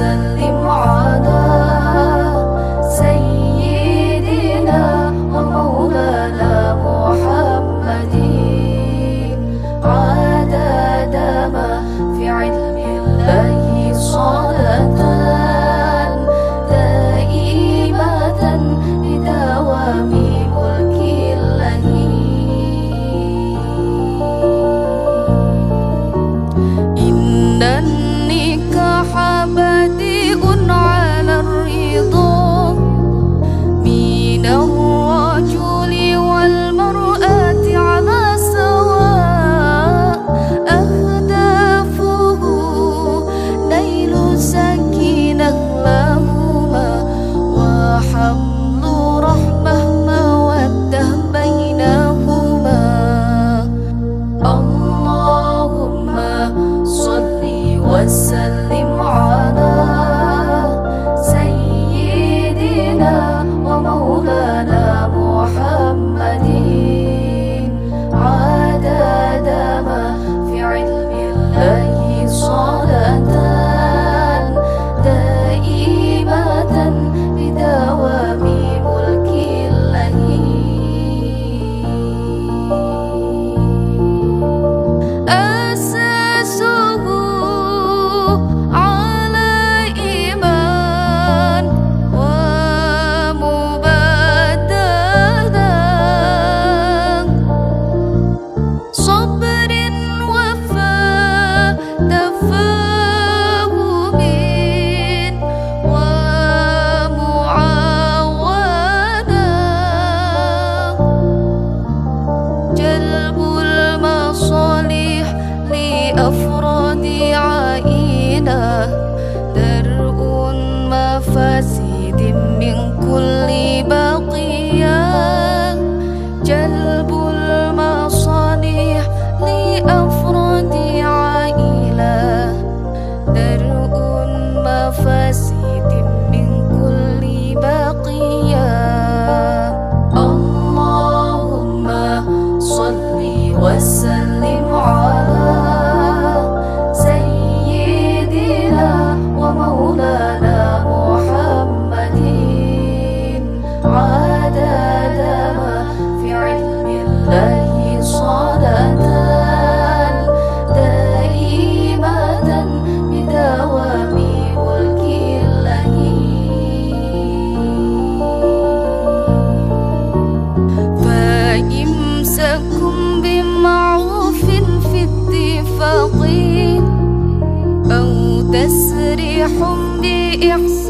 suddenly 点名 اتفاق أو تسريح بإحسان